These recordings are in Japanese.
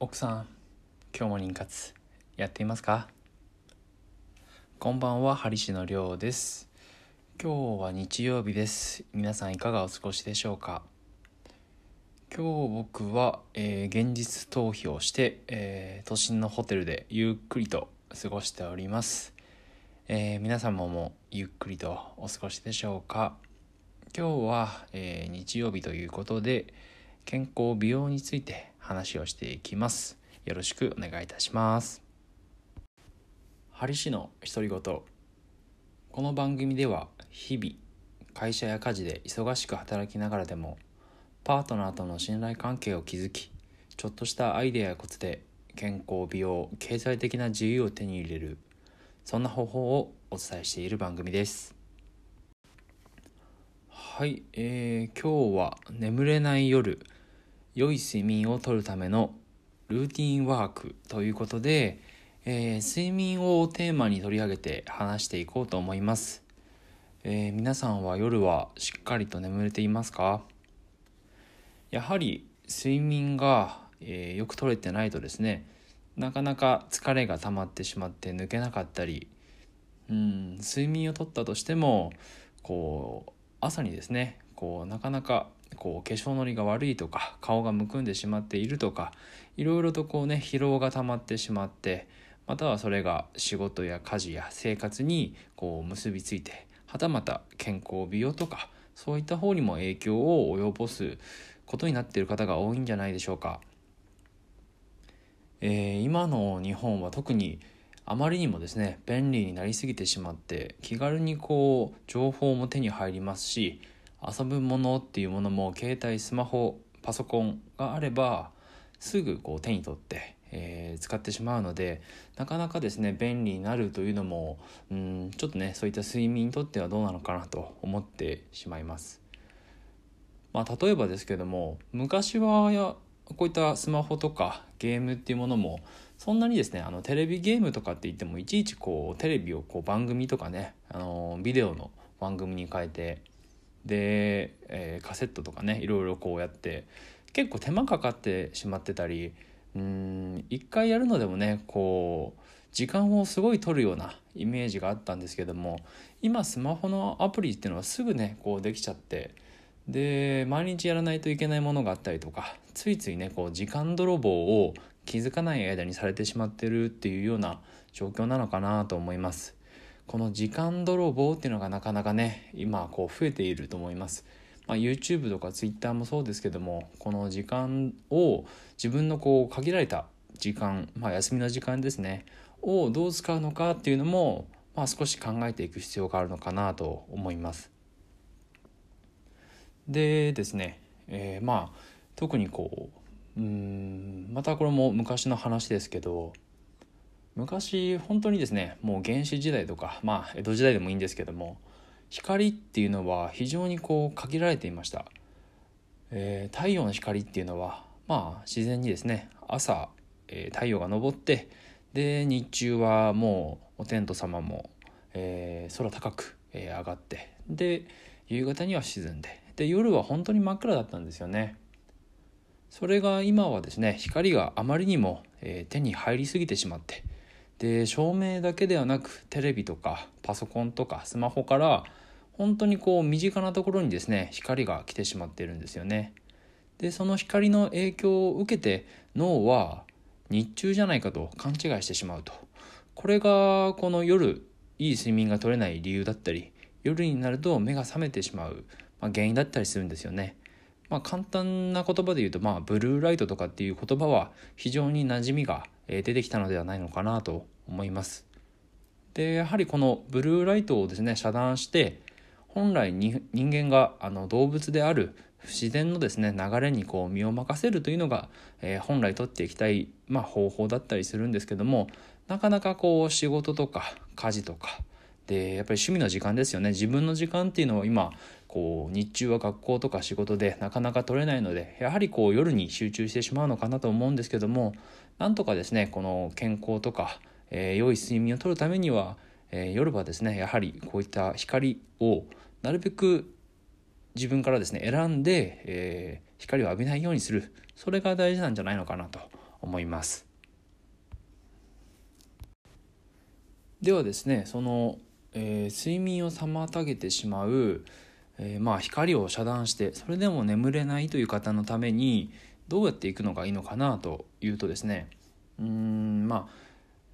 奥さん今日も妊活やっていますか？こんばんは針師のりょうです。今日は日曜日です。皆さんいかがお過ごしでしょうか？今日僕は、えー、現実逃避をして、えー、都心のホテルでゆっくりと過ごしております、えー、皆様もゆっくりとお過ごしでしょうか？今日は、え日曜日ということで健康美容について話をしていきます。よろしくお願いいたします。針師の独り言。この番組では日々会社や家事で忙しく働きながらでもパートナーとの信頼関係を築きちょっとしたアイデアやコツで健康美容経済的な自由を手に入れるそんな方法をお伝えしている番組です。はい、えー、今日は眠れない夜。良い睡眠をとるためのルーティンワークということで、えー、睡眠をテーマに取り上げて話していこうと思います、えー、皆さんは夜はしっかりと眠れていますか？やはり睡眠が、えー、よく取れてないとですねなかなか疲れが溜まってしまって抜けなかったりうん睡眠をとったとしてもこう朝にですねこうなかなかこう化粧のりが悪いとか顔がむくんでしまっているとかいろいろとこうね疲労が溜まってしまってまたはそれが仕事や家事や生活にこう結びついてはたまた健康美容とかそういった方にも影響を及ぼすことになっている方が多いんじゃないでしょうか。えー、今の日本は特にあまりにもですね便利になりすぎてしまって気軽にこう情報も手に入りますし遊ぶものっていうものも携帯スマホパソコンがあればすぐこう手に取って、えー、使ってしまうのでなかなかですね便利になるというのもうんちょっとねそういった睡眠にとってはどうなのかなと思ってしまいます。まあ、例えばですけども昔はやこういったスマホとかゲームっていうものもそんなにですねあのテレビゲームとかって言ってもいちいちこうテレビをこう番組とかねあのビデオの番組に変えてで、えー、カセットとかねいろいろこうやって結構手間かかってしまってたりうん一回やるのでもねこう時間をすごい取るようなイメージがあったんですけども今スマホのアプリっていうのはすぐねこうできちゃってで毎日やらないといけないものがあったりとかついついねこう時間泥棒を気づかない間にされてしまってるっていうような状況なのかなと思います。この時間泥棒っていうのがなかなかね今こう増えていると思います。まあ、YouTube とか Twitter もそうですけどもこの時間を自分のこう限られた時間、まあ、休みの時間ですねをどう使うのかっていうのも、まあ、少し考えていく必要があるのかなと思います。でですね、えー、まあ特にこううんまたこれも昔の話ですけど昔本当にですねもう原始時代とかまあ江戸時代でもいいんですけども光っていうのは非常にこう限られていました、えー、太陽の光っていうのはまあ自然にですね朝、えー、太陽が昇ってで日中はもうお天道様も、えー、空高く、え上がってで夕方には沈んでで夜は本当に真っ暗だったんですよね。それが今はですね光があまりにも、え手に入りすぎてしまってで照明だけではなくテレビとかパソコンとかスマホから本当にこう身近なところにですね光が来てしまっているんですよね。でその光の影響を受けて脳は日中じゃないかと勘違いしてしまうとこれがこの夜いい睡眠が取れない理由だったり夜になると目が覚めてしまう、まあ、原因だったりするんですよね。まあ、簡単な言葉で言うと、まあ、ブルーライトとかっていう言葉は非常に馴染みが出てきたのではないのかなと思います。でやはりこのブルーライトをですね遮断して本来に人間があの動物である不自然のですね流れにこう身を任せるというのが、えー、本来とっていきたい、まあ、方法だったりするんですけどもなかなかこう仕事とか家事とかでやっぱり趣味の時間ですよね自分の時間っていうのは今こう日中は学校とか仕事でなかなか取れないのでやはりこう夜に集中してしまうのかなと思うんですけどもなんとかですねこの健康とか、えー、良い睡眠をとるためには、えー、夜はですねやはりこういった光をなるべく自分からですね選んで、えー、光を浴びないようにする。それが大事なんじゃないのかなと思います。ではですねその、えー、睡眠を妨げてしまう、えー、まあ光を遮断してそれでも眠れないという方のためにどうやっていくのがいいのかなというとですねうんまあ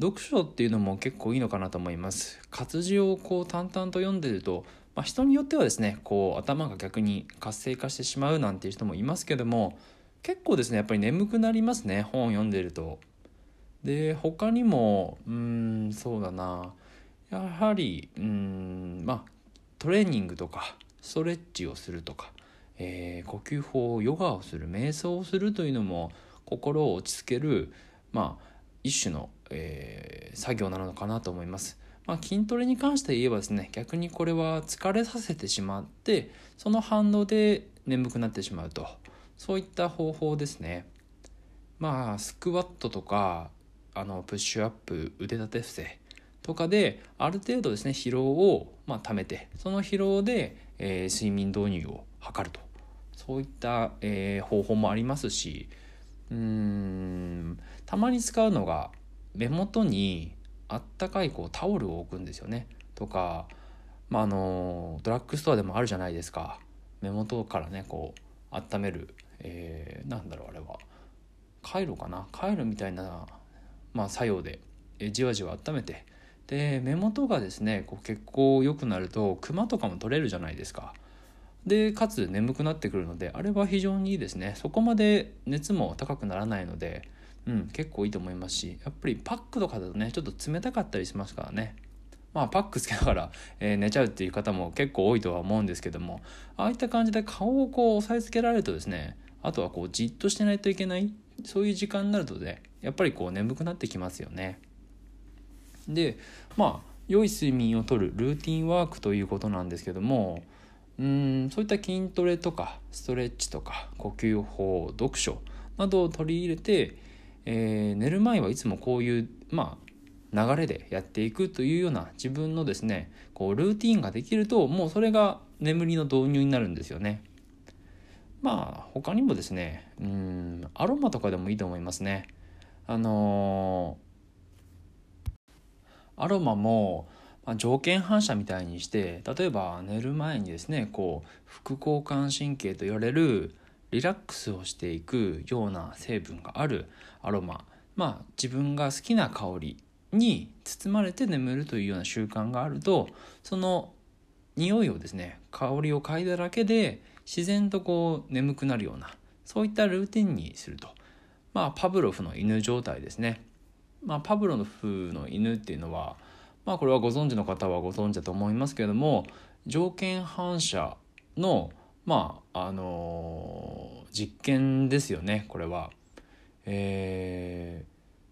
読書っていうのも結構いいのかなと思います活字をこう淡々と読んでると、まあ、人によってはですねこう頭が逆に活性化してしまうなんていう人もいますけども結構ですねやっぱり眠くなりますね本を読んでると。で他にもうんそうだなやはりうんまあトレーニングとかストレッチをするとか、えー、呼吸法ヨガをする瞑想をするというのも心を落ち着けるまあ一種の、えー、作業なのかなと思います。まあ、筋トレに関して言えばですね逆にこれは疲れさせてしまってその反動で眠くなってしまうと。そういった方法ですね。まあスクワットとかあのプッシュアップ腕立て伏せとかである程度ですね疲労を、まあ、貯めてその疲労で、えー、睡眠導入を図ると。そういった、えー、方法もありますしうーんたまに使うのが目元にあったかいこうタオルを置くんですよね。とか、まあ、あのドラッグストアでもあるじゃないですか。目元からねこう温める、えー、なんだろうあれは。カイロかな？カイロみたいな、まあ、作用で、えじわじわ温めて。で目元がですねこう結構良くなるとクマとかも取れるじゃないですか。でかつ眠くなってくるのであれは非常にいいですね。そこまで熱も高くならないので、うん、結構いいと思いますしやっぱりパックとかだとねちょっと冷たかったりしますからね。まあパックつけながら、えー、寝ちゃうっていう方も結構多いとは思うんですけどもああいった感じで顔をこう押さえつけられるとですねあとはこうじっとしてないといけないそういう時間になるとねやっぱりこう眠くなってきますよね。でまあ良い睡眠をとるルーティンワークということなんですけどもうんそういった筋トレとかストレッチとか呼吸法読書などを取り入れて、えー、寝る前はいつもこういうまあ流れでやっていくというような自分のですねこうルーティンができるともうそれが眠りの導入になるんですよね。まあ他にもですねうんアロマとかでもいいと思いますね。あのー、アロマもまあ、条件反射みたいにして例えば寝る前にですねこう副交感神経と言われるリラックスをしていくような成分があるアロマ。まあ自分が好きな香りに包まれて眠るというような習慣があるとその匂いをですね香りを嗅いだだけで自然とこう眠くなるようなそういったルーティンにすると。まあパブロフの犬状態ですね。まあパブロフの犬っていうのはまあこれはご存知の方はご存知だと思いますけれども条件反射のまああのー、実験ですよねこれは。え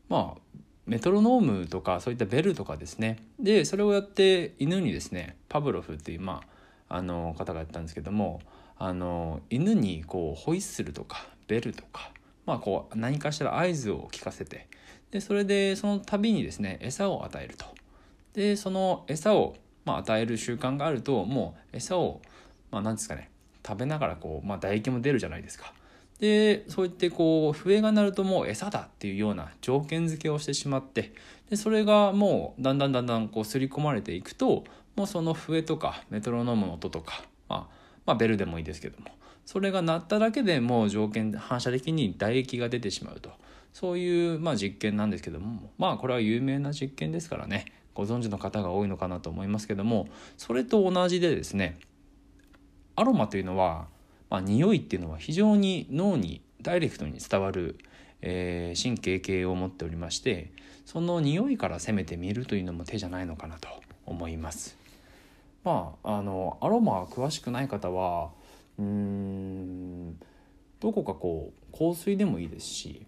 ー、まあメトロノームとかそういったベルとかですねでそれをやって犬にですねパブロフっていう、まあ、あの方がやったんですけどもあの犬にこうホイッスルとかベルとか、まあ、こう何かしら合図を聞かせてでそれでその度にですね餌を与えると。でその餌を、まあ、与える習慣があるともう餌を、まあ、何ですかね食べながらこう、まあ、唾液も出るじゃないですか。でそう言ってこう笛が鳴るともう餌だっていうような条件付けをしてしまってでそれがもうだんだんだんだんこう刷り込まれていくともうその笛とかメトロノームの音とか、まあ、まあベルでもいいですけどもそれが鳴っただけでもう条件反射的に唾液が出てしまうとそういうまあ実験なんですけどもまあこれは有名な実験ですからねご存知の方が多いのかなと思いますけどもそれと同じでですねアロマというのは、まあ、匂いっていうのは非常に脳にダイレクトに伝わる、えー、神経系を持っておりましてその匂いから攻めてみるというのも手じゃないのかなと思います。まあ、あのアロマ詳しくない方はうんどこかこう香水でもいいですし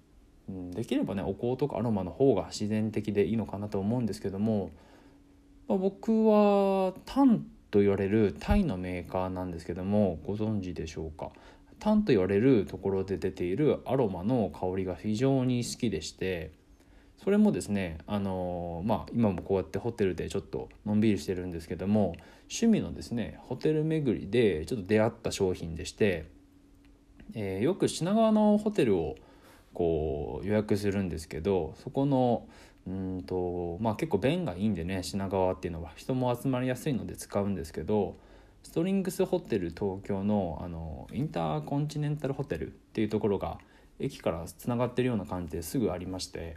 うん、できればねお香とかアロマの方が自然的でいいのかなと思うんですけども、まあ、僕はタンと言われるタイのメーカーなんですけどもご存知でしょうか？タンと言われるところで出ているアロマの香りが非常に好きでしてそれもですねあのまあ今もこうやってホテルでちょっとのんびりしてるんですけども趣味のですねホテル巡りでちょっと出会った商品でして、えー、よく品川のホテルをこう予約するんですけどそこのうんとまあ結構便がいいんでね品川っていうのは。人も集まりやすいので使うんですけどストリングスホテル東京のあのインターコンチネンタルホテルっていうところが駅からつながってるような感じですぐありまして。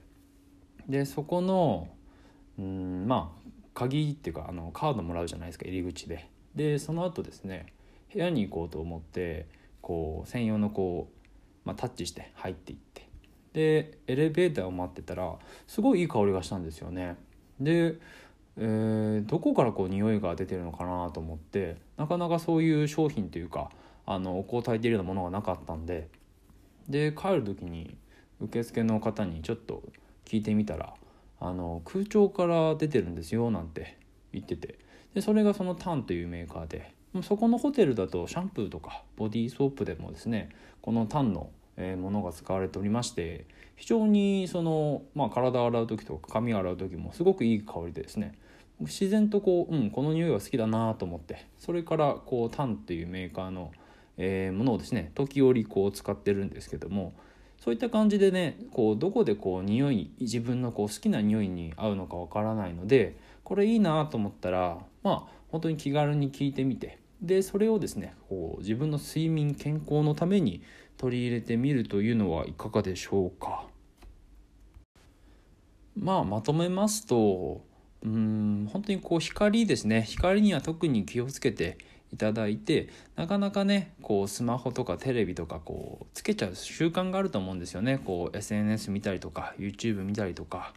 でそこのうんまあ鍵っていうかあのカードもらうじゃないですか入り口で。でその後ですね部屋に行こうと思ってこう専用のこう、まあ、タッチして入っていってでエレベーターを待ってたらすごいいい香りがしたんですよね。で、えー、どこからこう匂いが出てるのかなと思ってなかなかそういう商品というかあのお香を焚いているようなものがなかったんでで帰る時に受付の方にちょっと聞いてみたらあの空調から出てるんですよなんて言っててでそれがそのタンというメーカーでそこのホテルだとシャンプーとかボディーソープでもですねこのタンのものが使われておりまして非常にその、まあ、体を洗う時とか髪を洗う時もすごくいい香りでですね。自然とこう、うん、この匂いが好きだなと思ってそれからこうタンっていうメーカーの、え、ものをですね時折こう使ってるんですけどもそういった感じでねこうどこでこう匂い自分のこう好きな匂いに合うのかわからないのでこれいいなと思ったらまあ本当に気軽に聞いてみてでそれをですねこう自分の睡眠健康のために取り入れてみるというのはいかがでしょうか？まあまとめますとうん本当にこう光ですね光には特に気をつけていただいてなかなかねこうスマホとかテレビとかこうつけちゃう習慣があると思うんですよねこう SNS 見たりとか YouTube 見たりとか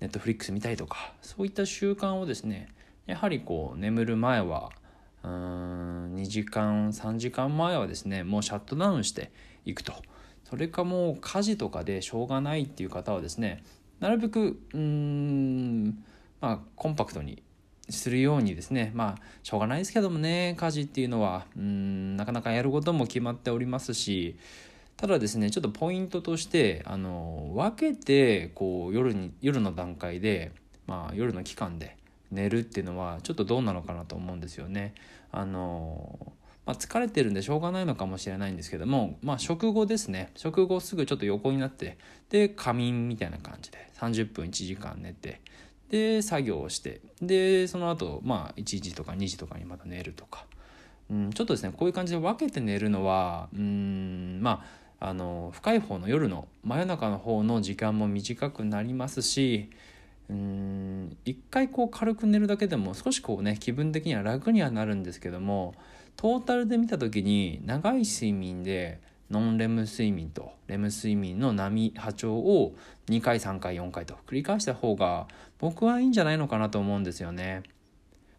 Netflix 見たりとかそういった習慣をですねやはりこう眠る前はうーん2時間3時間前はですねもうシャットダウンしていくと。それかもう家事とかでしょうがないっていう方はですねなるべくうーんまあコンパクトにするようにですねまあしょうがないですけどもね家事っていうのは。うんなかなかやることも決まっておりますしただですねちょっとポイントとしてあの分けてこう夜に夜の段階で、まあ、夜の期間で寝るっていうのはちょっとどうなのかなと思うんですよね。あのまあ、疲れてるんでしょうがないのかもしれないんですけども、まあ、食後ですね食後すぐちょっと横になってで仮眠みたいな感じで30分1時間寝てで作業をしてでその後まあ1時とか2時とかにまた寝るとか、うん、ちょっとですねこういう感じで分けて寝るのはうんまああの深い方の夜の真夜中の方の時間も短くなりますしうん一回こう軽く寝るだけでも少しこうね気分的には楽にはなるんですけどもトータルで見た時に長い睡眠でノンレム睡眠とレム睡眠の波波長を2回3回4回と繰り返した方が僕はいいんじゃないのかなと思うんですよね。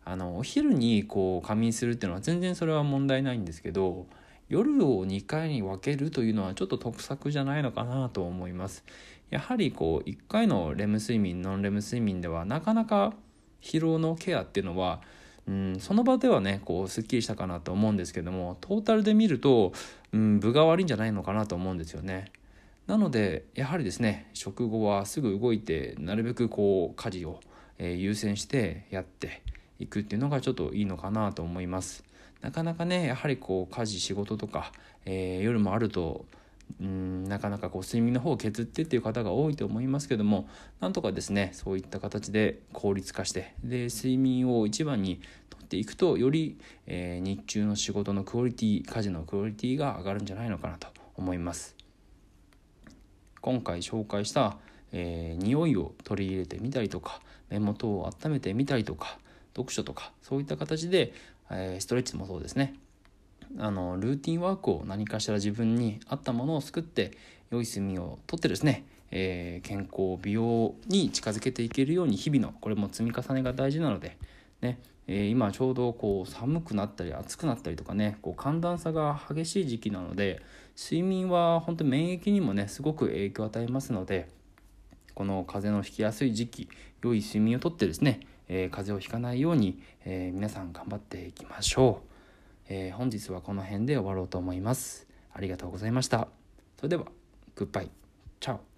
あのお昼にこう仮眠するっていうのは全然それは問題ないんですけど夜を2回に分けるというのはちょっと得策じゃないのかなと思います。やはりこう1回のレム睡眠ノンレム睡眠ではなかなか疲労のケアっていうのはうんその場ではねこうすっきりしたかなと思うんですけどもトータルで見ると、うん、分が悪いんじゃないのかなと思うんですよね。なのでやはりですね食後はすぐ動いてなるべくこう家事を、えー、優先してやっていくっていうのがちょっといいのかなと思います。なかなかねやはりこう家事仕事とか、えー、夜もあるとうんなかなかこう睡眠の方を削ってっていう方が多いと思いますけどもなんとかですねそういった形で効率化してで睡眠を一番にとっていくとより、えー、日中の仕事のクオリティ家事のクオリティが上がるんじゃないのかなと思います。今回紹介した、えー、匂いを取り入れてみたりとか目元を温めてみたりとか読書とかそういった形で、えー、ストレッチもそうですね。あのルーティンワークを何かしら自分に合ったものを作って良い睡眠をとってですね、えー、健康美容に近づけていけるように日々のこれも積み重ねが大事なのでね、えー、今ちょうどこう寒くなったり暑くなったりとかねこう寒暖差が激しい時期なので睡眠は本当免疫にもねすごく影響を与えますのでこの風邪のひきやすい時期良い睡眠をとってですね、えー、風邪をひかないように、え皆さん頑張っていきましょう。えー、本日はこの辺で終わろうと思います。ありがとうございました。それでは、グッバイ。チャオ。